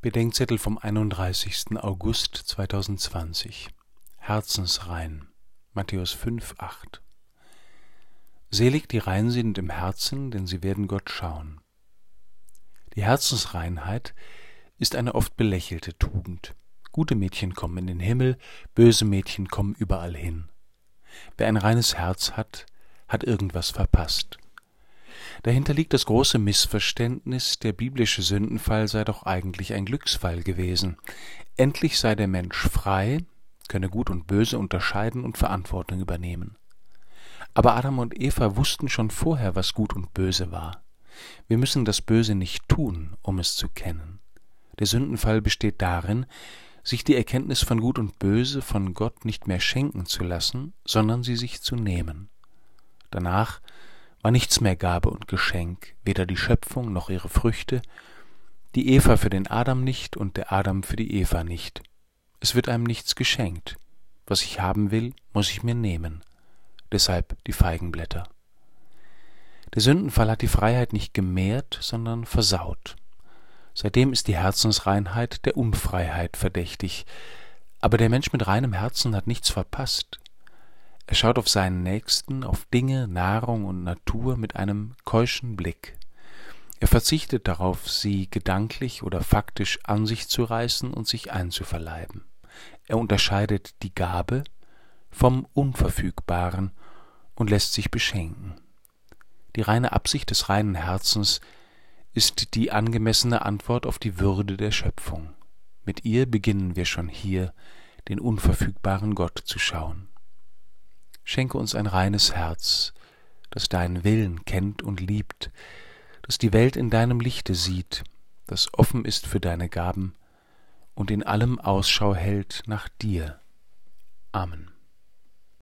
Bedenkzettel vom 31. August 2020 Herzensrein Matthäus 5, 8 Selig die rein sind im Herzen, denn sie werden Gott schauen. Die Herzensreinheit ist eine oft belächelte Tugend. Gute Mädchen kommen in den Himmel, böse Mädchen kommen überall hin. Wer ein reines Herz hat, hat irgendwas verpasst. Dahinter liegt das große Missverständnis, der biblische Sündenfall sei doch eigentlich ein Glücksfall gewesen. Endlich sei der Mensch frei, könne Gut und Böse unterscheiden und Verantwortung übernehmen. Aber Adam und Eva wussten schon vorher, was Gut und Böse war. Wir müssen das Böse nicht tun, um es zu kennen. Der Sündenfall besteht darin, sich die Erkenntnis von Gut und Böse von Gott nicht mehr schenken zu lassen, sondern sie sich zu nehmen. Danach war nichts mehr Gabe und Geschenk, weder die Schöpfung noch ihre Früchte, die Eva für den Adam nicht und der Adam für die Eva nicht. Es wird einem nichts geschenkt. Was ich haben will, muss ich mir nehmen. Deshalb die Feigenblätter. Der Sündenfall hat die Freiheit nicht gemehrt, sondern versaut. Seitdem ist die Herzensreinheit der Unfreiheit verdächtig. Aber der Mensch mit reinem Herzen hat nichts verpasst. Er schaut auf seinen Nächsten, auf Dinge, Nahrung und Natur mit einem keuschen Blick. Er verzichtet darauf, sie gedanklich oder faktisch an sich zu reißen und sich einzuverleiben. Er unterscheidet die Gabe vom Unverfügbaren und lässt sich beschenken. Die reine Absicht des reinen Herzens ist die angemessene Antwort auf die Würde der Schöpfung. Mit ihr beginnen wir schon hier, den unverfügbaren Gott zu schauen. Schenke uns ein reines Herz, das deinen Willen kennt und liebt, das die Welt in deinem Lichte sieht, das offen ist für deine Gaben und in allem Ausschau hält nach dir. Amen.